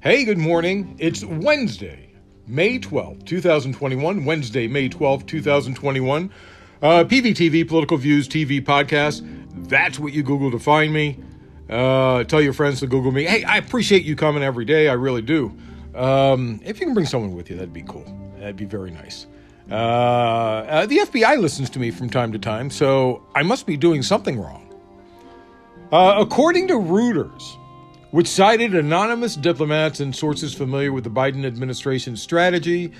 Hey, good morning. It's Wednesday, May 12th, 2021. Wednesday, May 12th, 2021. Uh, PVTV, Political Views TV podcast. That's what you Google to find me. Uh, tell your friends to Google me. Hey, I appreciate you coming every day. I really do. Um, if you can bring someone with you, that'd be cool. That'd be very nice. Uh, uh, the FBI listens to me from time to time, so I must be doing something wrong. Uh, according to Reuters, which cited anonymous diplomats and sources familiar with the Biden administration's strategy,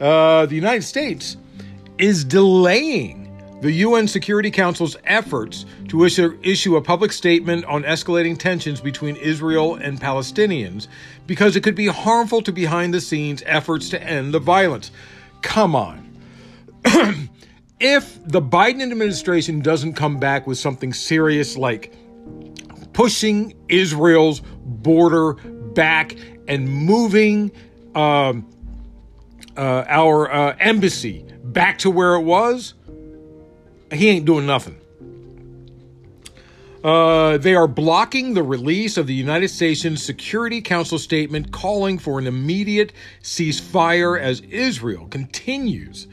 uh, the United States is delaying the UN Security Council's efforts to issue, issue, a public statement on escalating tensions between Israel and Palestinians because it could be harmful to behind the scenes efforts to end the violence. Come on. if the Biden administration doesn't come back with something serious like pushing Israel's border back and moving um, uh, our uh, embassy back to where it was, he ain't doing nothing. Uh, they are blocking the release of the United States Security Council statement calling for an immediate ceasefire as Israel continues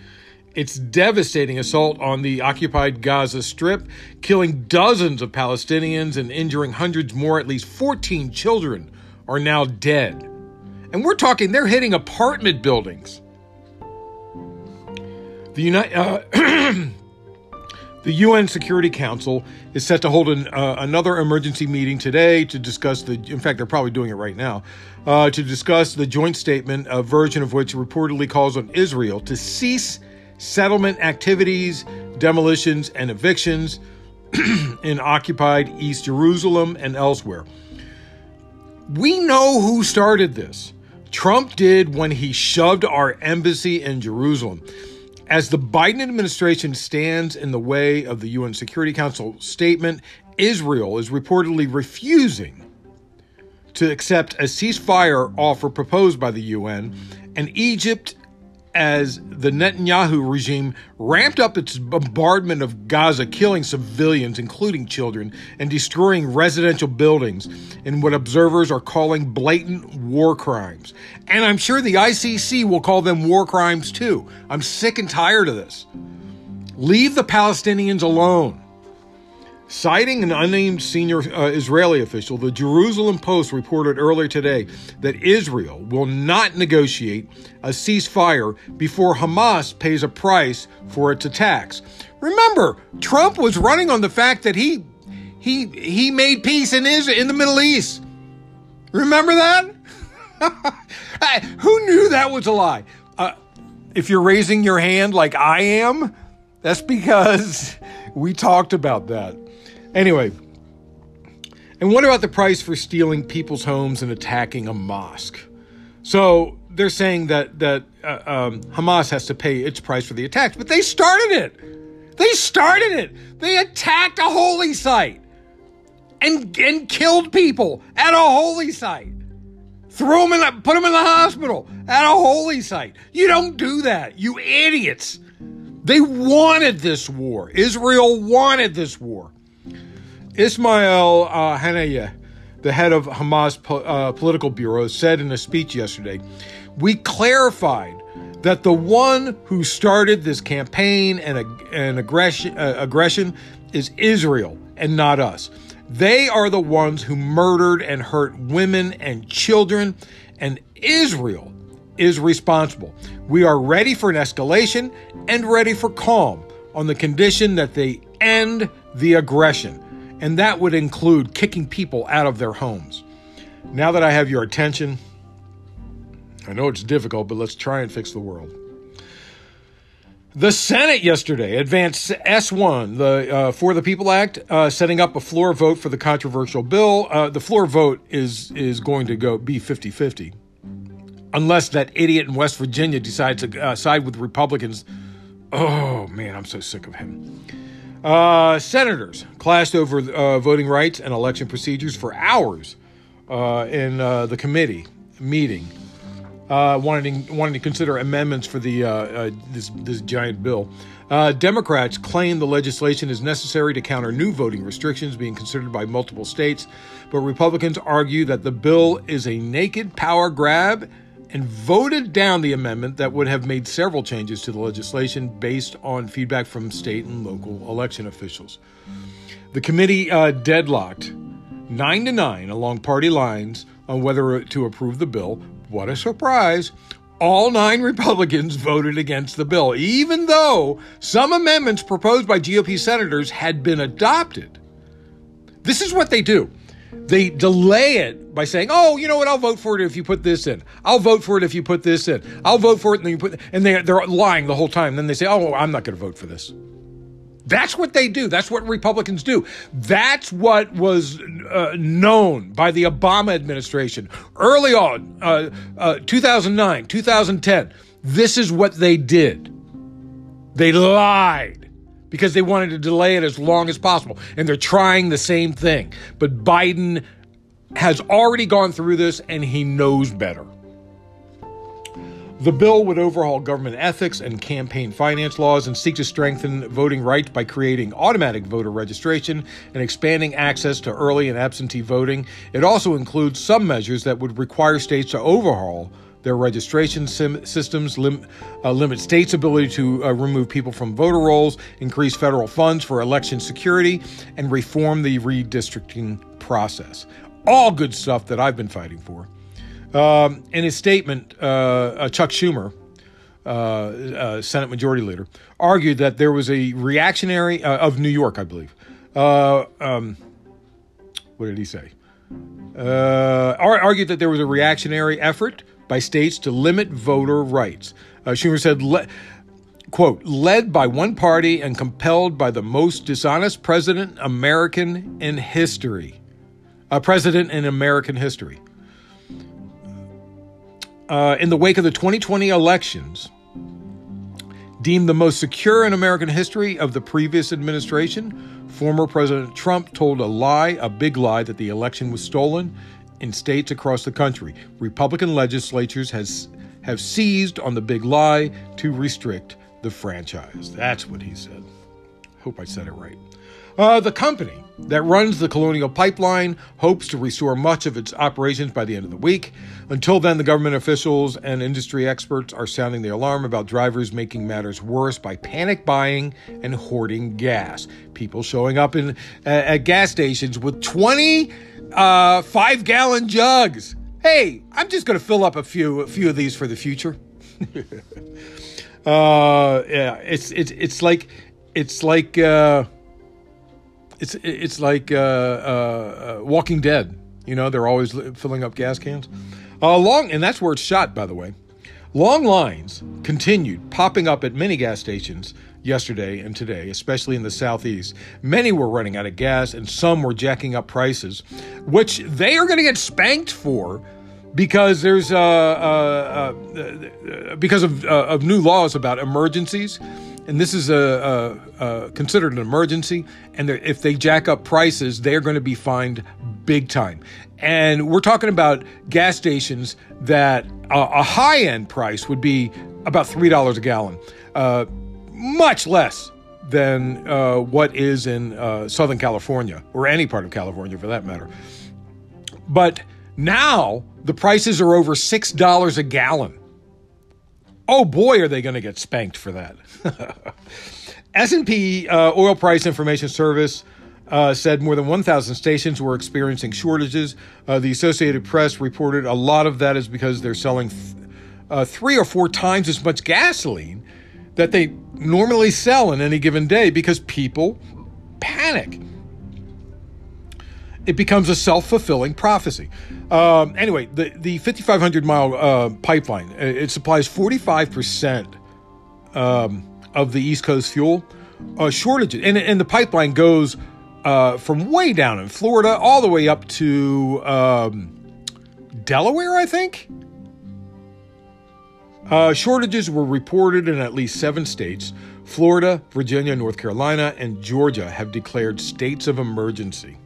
its devastating assault on the occupied Gaza Strip, killing dozens of Palestinians and injuring hundreds more. At least 14 children are now dead. And we're talking, they're hitting apartment buildings. The, United, uh, the UN Security Council is set to hold an, uh, another emergency meeting today to discuss the, in fact, they're probably doing it right now, uh, to discuss the joint statement, a version of which reportedly calls on Israel to cease settlement activities, demolitions, and evictions in occupied East Jerusalem and elsewhere. We know who started this. Trump did when he shoved our embassy in Jerusalem. As the Biden administration stands in the way of the UN Security Council statement, Israel is reportedly refusing to accept a ceasefire offer proposed by the UN, and Egypt as the Netanyahu regime ramped up its bombardment of Gaza, killing civilians, including children, and destroying residential buildings in what observers are calling blatant war crimes. And I'm sure the ICC will call them war crimes too. I'm sick and tired of this. Leave the Palestinians alone. Citing an unnamed senior uh, Israeli official, the Jerusalem Post reported earlier today that Israel will not negotiate a ceasefire before Hamas pays a price for its attacks. Remember, Trump was running on the fact that he he he made peace in Israel in the Middle East. Remember that? Who knew that was a lie? Uh, if you're raising your hand like I am, that's because we talked about that. Anyway, and what about the price for stealing people's homes and attacking a mosque? So they're saying that that uh, um, Hamas has to pay its price for the attacks, but they started it. They started it. They attacked a holy site and and killed people at a holy site. Threw them in the, put them in the hospital at a holy site. You don't do that, you idiots. They wanted this war. Israel wanted this war. Ismail uh, Haniyeh, the head of Hamas po- uh, political bureau, said in a speech yesterday, "We clarified that the one who started this campaign and, and aggression, uh, aggression is Israel and not us. They are the ones who murdered and hurt women and children, and Israel is responsible. We are ready for an escalation and ready for calm on the condition that they end the aggression and that would include kicking people out of their homes. Now that I have your attention, I know it's difficult, but let's try and fix the world. The Senate yesterday advanced S1, the uh, For the People Act, uh, setting up a floor vote for the controversial bill. Uh, the floor vote is is going to go be 50-50, unless that idiot in West Virginia decides to uh, side with Republicans. Oh man, I'm so sick of him. Uh, senators clashed over uh, voting rights and election procedures for hours uh, in uh, the committee meeting, uh, wanting wanting to consider amendments for the uh, this this giant bill. Democrats claim the legislation is necessary to counter new voting restrictions being considered by multiple states, but Republicans argue that the bill is a naked power grab and voted down the amendment that would have made several changes to the legislation based on feedback from state and local election officials. The committee uh, deadlocked nine to nine along party lines on whether to approve the bill. What a surprise! All nine Republicans voted against the bill, even though some amendments proposed by GOP senators had been adopted. This is what they do they delay it by saying, "Oh, you know what? I'll vote for it if you put this in. I'll vote for it if you put this in. I'll vote for it." And then you put, and they they're lying the whole time. Then they say, "Oh, I'm not going to vote for this." That's what they do. That's what Republicans do. That's what was uh, known by the Obama administration early on, uh, uh, 2009, 2010. This is what they did. They lied because they wanted to delay it as long as possible. And they're trying the same thing. But Biden has already gone through this and he knows better. The bill would overhaul government ethics and campaign finance laws and seek to strengthen voting rights by creating automatic voter registration and expanding access to early and absentee voting. It also includes some measures that would require states to overhaul their registration sim- systems, lim- uh, limit states' ability to uh, remove people from voter rolls, increase federal funds for election security, and reform the redistricting process. All good stuff that I've been fighting for. Um, in his statement, uh, uh Chuck Schumer, uh, uh, Senate Majority Leader, argued that there was a reactionary of New York, I believe. Um, what did he say? argued that there was a reactionary effort by states to limit voter rights. Uh, Schumer said, le- quote, led by one party and compelled by the most dishonest president American in history. A president in American history. Uh, in the wake of the 2020 elections, deemed the most secure in American history of the previous administration, former President Trump told a lie, a big lie, that the election was stolen in states across the country. Republican legislatures has have seized on the big lie to restrict the franchise. That's what he said. Hope I said it right. Uh, the company that runs the Colonial Pipeline hopes to restore much of its operations by the end of the week. Until then, the government officials and industry experts are sounding the alarm about drivers making matters worse by panic buying and hoarding gas. People showing up in uh, at gas stations with 20 uh, five gallon jugs. Hey, I'm just going to fill up a few a few of these for the future. uh, yeah, it's it's it's like it's like uh, it's it's like uh, uh, uh, Walking Dead. You know, they're always filling up gas cans. Uh, long, and that's where it's shot, by the way. Long lines continued popping up at many gas stations yesterday and today, especially in the southeast. Many were running out of gas and some were jacking up prices, which they are going to get spanked for because there's uh, uh, uh, because of, uh, of new laws about emergencies. And this is a, considered an emergency, and if they jack up prices, they're going to be fined big time. And we're talking about gas stations that a high end price would be about three dollars a gallon. Much less than uh, what is in uh, Southern California or any part of California for that matter. But now the prices are over $6 a gallon. Oh boy, are they going to get spanked for that. S&P uh, Oil Price Information Service uh, said more than 1,000 stations were experiencing shortages. Uh, the Associated Press reported a lot of that is because they're selling th- uh, three or four times as much gasoline that they normally sell in any given day because people panic. It becomes a self fulfilling prophecy. Um, anyway, the, the 5,500 mile uh, pipeline it supplies 45% um, of the East Coast fuel uh, shortages, and, and the pipeline goes uh, from way down in Florida all the way up to um, Delaware, I think. Uh, shortages were reported in at least seven states. Florida, Virginia, North Carolina, and Georgia have declared states of emergency.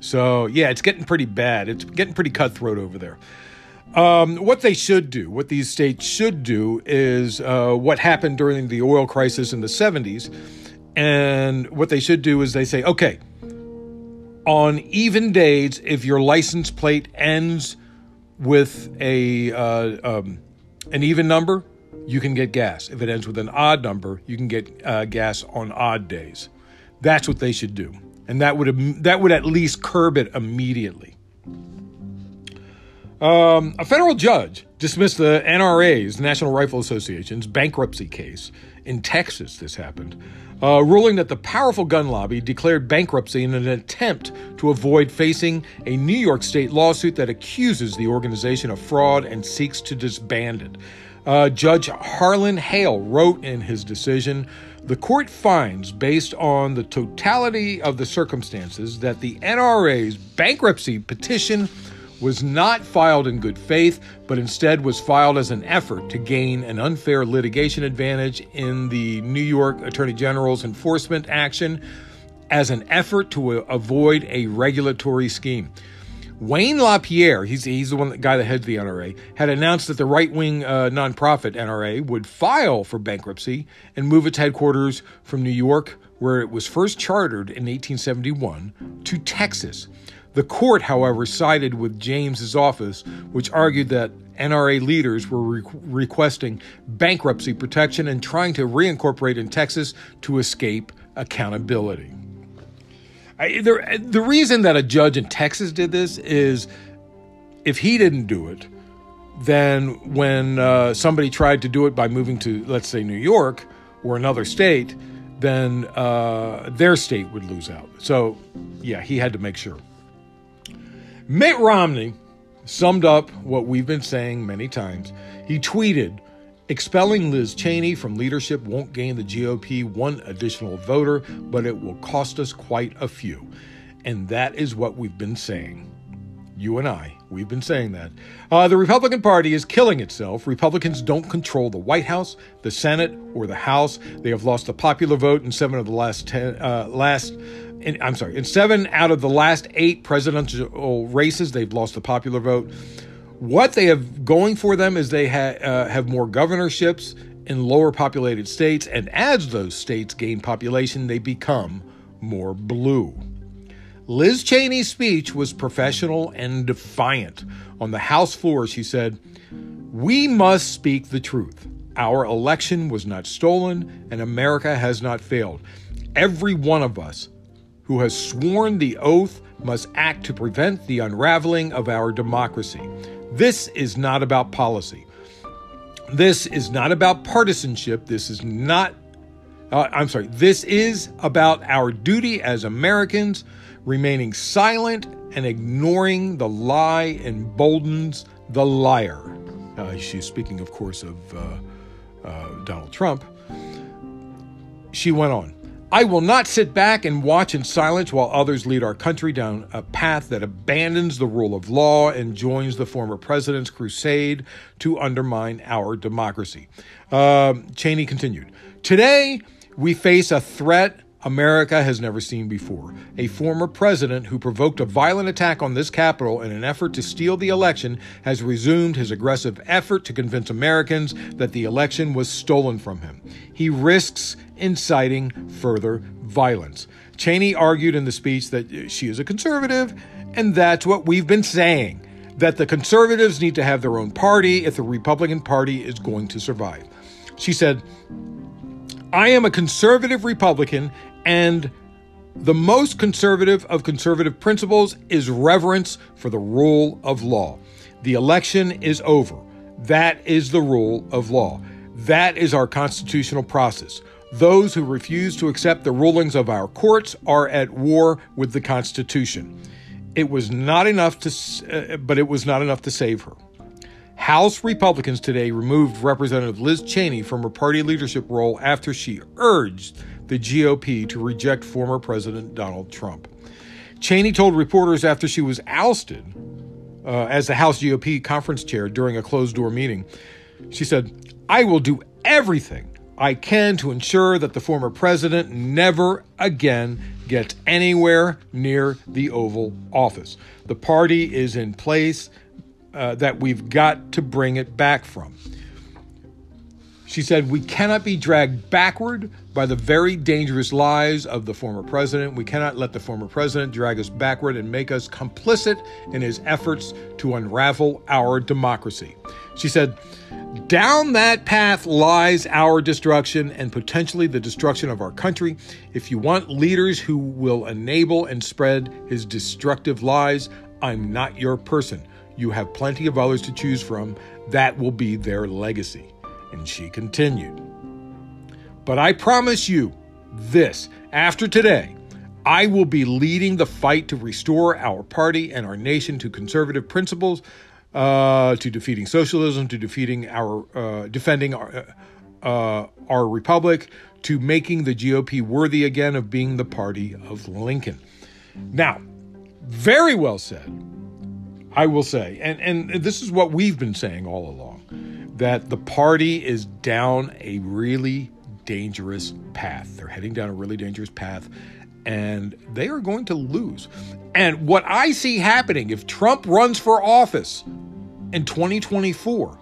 So, yeah, it's getting pretty bad. It's getting pretty cutthroat over there. Um, what they should do, what these states should do, is uh, what happened during the oil crisis in the 70s. And what they should do is they say, okay, on even days, if your license plate ends with a uh, um, an even number, you can get gas. If it ends with an odd number, you can get uh, gas on odd days. That's what they should do, and that would that would at least curb it immediately. Um, a federal judge dismissed the NRA's, National Rifle Association's, bankruptcy case in Texas. This happened, uh, ruling that the powerful gun lobby declared bankruptcy in an attempt to avoid facing a New York state lawsuit that accuses the organization of fraud and seeks to disband it. Uh, Judge Harlin Hale wrote in his decision The court finds, based on the totality of the circumstances, that the NRA's bankruptcy petition was not filed in good faith, but instead was filed as an effort to gain an unfair litigation advantage in the New York Attorney General's enforcement action as an effort to avoid a regulatory scheme. Wayne LaPierre, he's, he's the one the guy that heads the NRA, had announced that the right wing uh, nonprofit NRA would file for bankruptcy and move its headquarters from New York, where it was first chartered in 1871, to Texas. The court, however, sided with James's office, which argued that NRA leaders were re- requesting bankruptcy protection and trying to reincorporate in Texas to escape accountability. I, the, the reason that a judge in Texas did this is if he didn't do it, then when uh, somebody tried to do it by moving to, let's say, New York or another state, then uh, their state would lose out. So, yeah, he had to make sure. Mitt Romney summed up what we've been saying many times. He tweeted, Expelling Liz Cheney from leadership won't gain the GOP one additional voter, but it will cost us quite a few. And that is what we've been saying. You and I, we've been saying that. Uh, the Republican Party is killing itself. Republicans don't control the White House, the Senate, or the House. They have lost the popular vote in seven of the last ten, uh, last in, I'm sorry, in seven out of the last eight presidential races, they've lost the popular vote. What they have going for them is they ha- uh, have more governorships in lower populated states, and as those states gain population, they become more blue. Liz Cheney's speech was professional and defiant. On the House floor, she said, We must speak the truth. Our election was not stolen, and America has not failed. Every one of us who has sworn the oath must act to prevent the unraveling of our democracy. This is not about policy. This is not about partisanship. This is not, uh, I'm sorry, this is about our duty as Americans remaining silent and ignoring the lie emboldens the liar. Uh, she's speaking, of course, of uh, uh Donald Trump. She went on. I will not sit back and watch in silence while others lead our country down a path that abandons the rule of law and joins the former president's crusade to undermine our democracy. Uh, Cheney continued Today, we face a threat America has never seen before. A former president who provoked a violent attack on this capital in an effort to steal the election has resumed his aggressive effort to convince Americans that the election was stolen from him. He risks inciting further violence. Cheney argued in the speech that she is a conservative, and that's what we've been saying that the conservatives need to have their own party if the Republican Party is going to survive. She said, I am a conservative Republican and the most conservative of conservative principles is reverence for the rule of law. The election is over. That is the rule of law. That is our constitutional process. Those who refuse to accept the rulings of our courts are at war with the Constitution. It was not enough to, uh, but it was not enough to save her. House Republicans today removed Representative Liz Cheney from her party leadership role after she urged the GOP to reject former President Donald Trump. Cheney told reporters after she was ousted uh, as the House GOP conference chair during a closed door meeting, she said, I will do everything I can to ensure that the former president never again gets anywhere near the Oval Office. The party is in place uh, that we've got to bring it back from. She said, We cannot be dragged backward by the very dangerous lies of the former president. We cannot let the former president drag us backward and make us complicit in his efforts to unravel our democracy. She said, Down that path lies our destruction and potentially the destruction of our country. If you want leaders who will enable and spread his destructive lies, I'm not your person. You have plenty of others to choose from. That will be their legacy. And she continued. But I promise you this after today, I will be leading the fight to restore our party and our nation to conservative principles, uh, to defeating socialism, to defeating our, uh, defending our, uh, our republic, to making the GOP worthy again of being the party of Lincoln. Now, very well said, I will say, and, and this is what we've been saying all along that the party is down a really dangerous path. They're heading down a really dangerous path and they are going to lose. And what I see happening if Trump runs for office in 2024,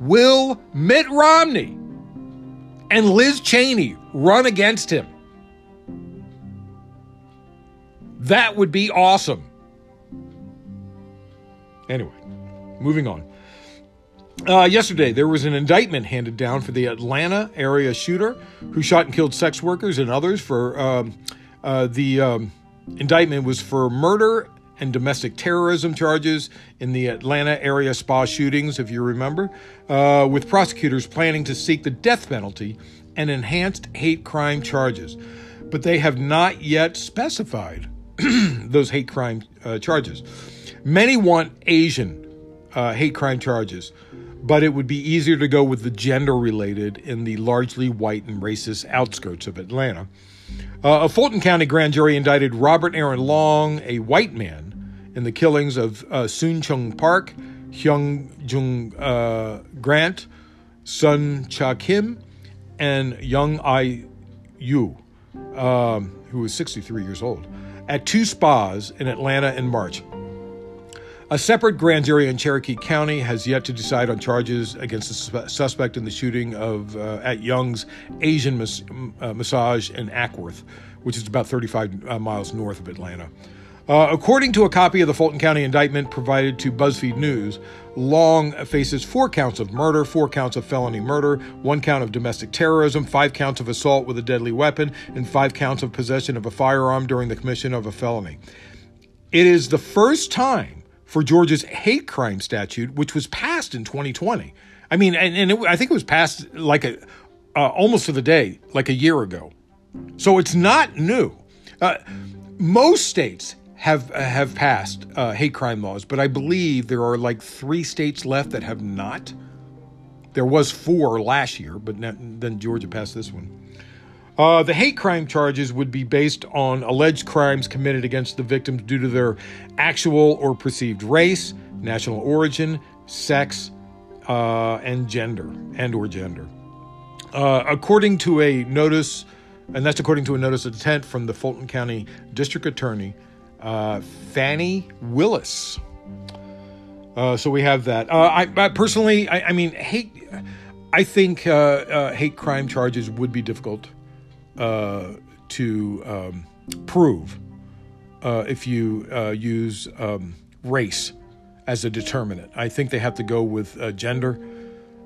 will Mitt Romney and Liz Cheney run against him? That would be awesome. Anyway, moving on. Uh, yesterday, there was an indictment handed down for the Atlanta area shooter who shot and killed sex workers and others. For um, uh, the um, indictment was for murder and domestic terrorism charges in the Atlanta area spa shootings, if you remember, uh, with prosecutors planning to seek the death penalty and enhanced hate crime charges. But they have not yet specified those hate crime uh, charges. Many want Asian uh, hate crime charges but it would be easier to go with the gender related in the largely white and racist outskirts of Atlanta. Uh, a Fulton County grand jury indicted Robert Aaron Long, a white man, in the killings of uh, Soon Chung Park, Hyun Jung uh, Grant, Sun Cha Kim, and Yong Ae Yue, um, who was 63 years old, at two spas in Atlanta in March. A separate grand jury in Cherokee County has yet to decide on charges against the suspect in the shooting of uh, at Young's Asian mas- uh, Massage in Acworth, which is about 35 uh, miles north of Atlanta. Uh, according to a copy of the Fulton County indictment provided to BuzzFeed News, Long faces four counts of murder, four counts of felony murder, one count of domestic terrorism, five counts of assault with a deadly weapon, and five counts of possession of a firearm during the commission of a felony. It is the first time for Georgia's hate crime statute, which was passed in 2020. I mean, and, and it, I think it was passed like a uh, almost to the day, like a year ago. So it's not new. Uh, most states have have passed uh, hate crime laws, but I believe there are like three states left that have not. There was four last year, but then Georgia passed this one. Uh, the hate crime charges would be based on alleged crimes committed against the victims due to their actual or perceived race, national origin, sex, uh, and gender, and or gender. Uh, according to a notice, and that's according to a notice of intent from the Fulton County District Attorney, uh, Fani Willis. Uh, so we have that. Uh, I, I, personally, I, I, mean, hate. I think hate crime charges would be difficult to um, prove uh, if you uh, use um, race as a determinant. I think they have to go with uh, gender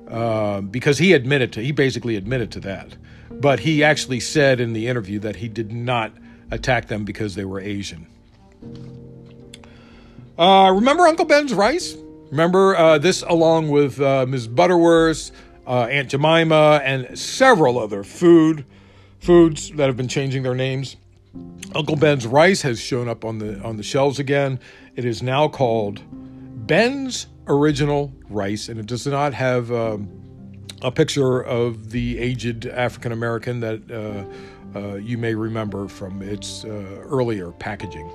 uh, because he admitted to he basically admitted to that, but he actually said in the interview that he did not attack them because they were Asian. Uh, remember Uncle Ben's rice? Remember this along with Ms. Butterworth, Aunt Jemima, and several other food foods that have been changing their names. Uncle Ben's rice has shown up on the on the shelves again. It is now called Ben's Original Rice, and it does not have um, a picture of the aged African American that uh, uh, you may remember from its uh, earlier packaging.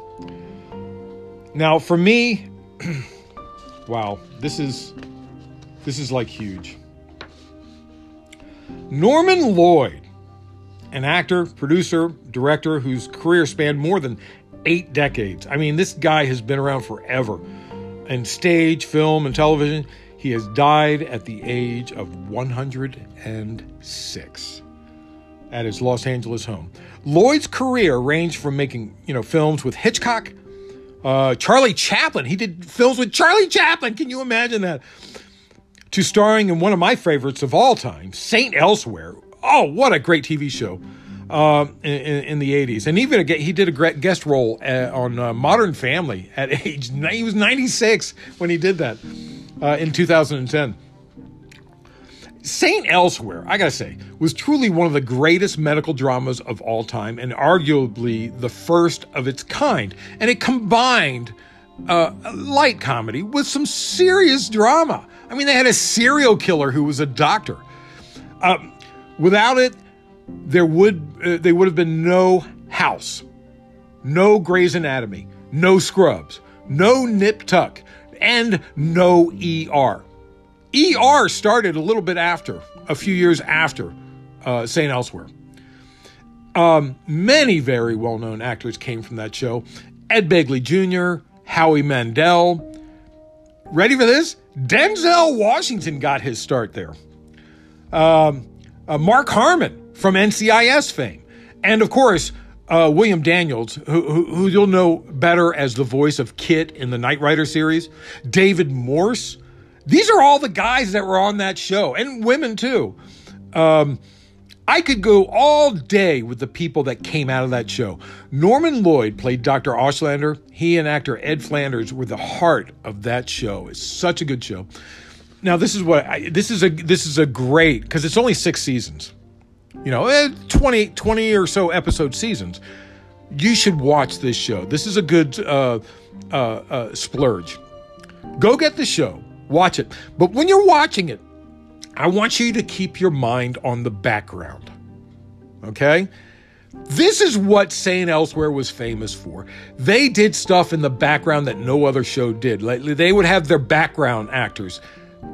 Now, for me, wow, this is this is like huge. Norman Lloyd an actor, producer, director whose career spanned more than eight decades. I mean, this guy has been around forever. in stage, film, and television. He has died at the age of 106 at his Los Angeles home. Lloyd's career ranged from making, you know, films with Hitchcock, uh, Charlie Chaplin. He did films with Charlie Chaplin. Can you imagine that? To starring in one of my favorites of all time, Saint Elsewhere. Oh, what a great TV show uh, in, in, the 80s. And even a, he did a guest role uh, on uh, Modern Family at age, he was 96 when he did that uh, in 2010. Saint Elsewhere, I gotta say, was truly one of the greatest medical dramas of all time and arguably the first of its kind. And it combined uh, light comedy with some serious drama. I mean, they had a serial killer who was a doctor. Um, without it, there would uh, there would have been no House, no Grey's Anatomy, no Scrubs, no Nip Tuck, and no ER. ER started a little bit after, a few years after uh, St. Elsewhere. Um, many very well known actors came from that show Ed Begley Jr., Howie Mandel. Ready for this? Denzel Washington got his start there. Um, uh, Mark Harmon from NCIS fame. And of course, uh, William Daniels, who, who, who, you'll know better as the voice of KITT in the Knight Rider series, David Morse. These are all the guys that were on that show, and women too. Um, I could go all day with the people that came out of that show. Norman Lloyd played Dr. Auschlander. He and actor Ed Flanders were the heart of that show. It's such a good show. Now this is what I, this is a this is a great because it's only six seasons you know, eh, 20, 20 or so episode seasons. You should watch this show. This is a good uh, uh, uh, splurge. Go get the show, watch it. But when you're watching it, I want you to keep your mind on the background. Okay? This is what Saint Elsewhere was famous for. They did stuff in the background that no other show did. Like they would have their background actors,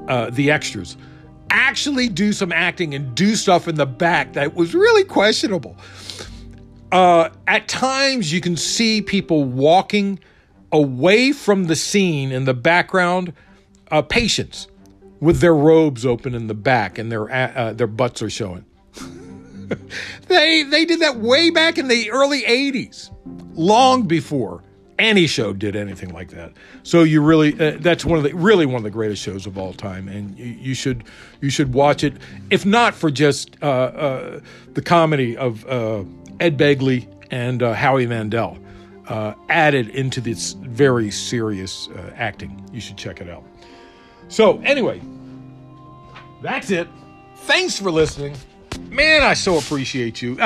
uh, the extras, actually do some acting and do stuff in the back that was really questionable. Uh, at times, you can see people walking away from the scene in the background, uh, patients with their robes open in the back and their uh, their butts are showing. they they did that way back in the early '80s, long before any show did anything like that. So you really uh, that's one of the really one of the greatest shows of all time, and you, you should you should watch it. If not for just uh, uh, the comedy of uh, Ed Begley and uh, Howie Mandel uh, added into this very serious acting, you should check it out. So anyway, that's it. Thanks for listening. Man, I so appreciate you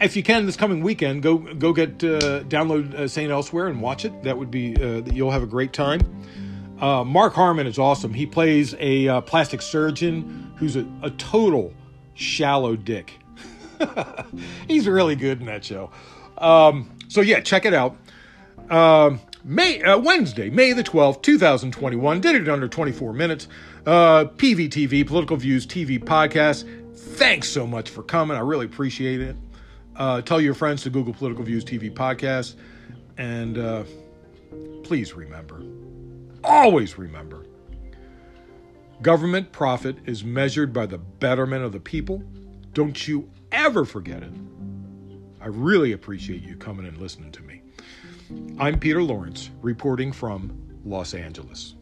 if you can this coming weekend, go go get uh, download uh, Saint Elsewhere and watch it. That would be uh, you'll have a great time. Uh, Mark Harmon is awesome. He plays a uh, plastic surgeon who's a, a total shallow dick. He's really good in that show. Um, so yeah, check it out. Um, May uh, Wednesday, May the twelfth, two thousand twenty-one. Did it under twenty-four minutes. PVTV, Political Views TV podcast. Thanks so much for coming. I really appreciate it. Uh, tell your friends to Google Political Views TV podcast. And uh, please remember, always remember, government profit is measured by the betterment of the people. Don't you ever forget it. I really appreciate you coming and listening to me. I'm Peter Lawrence, reporting from Los Angeles.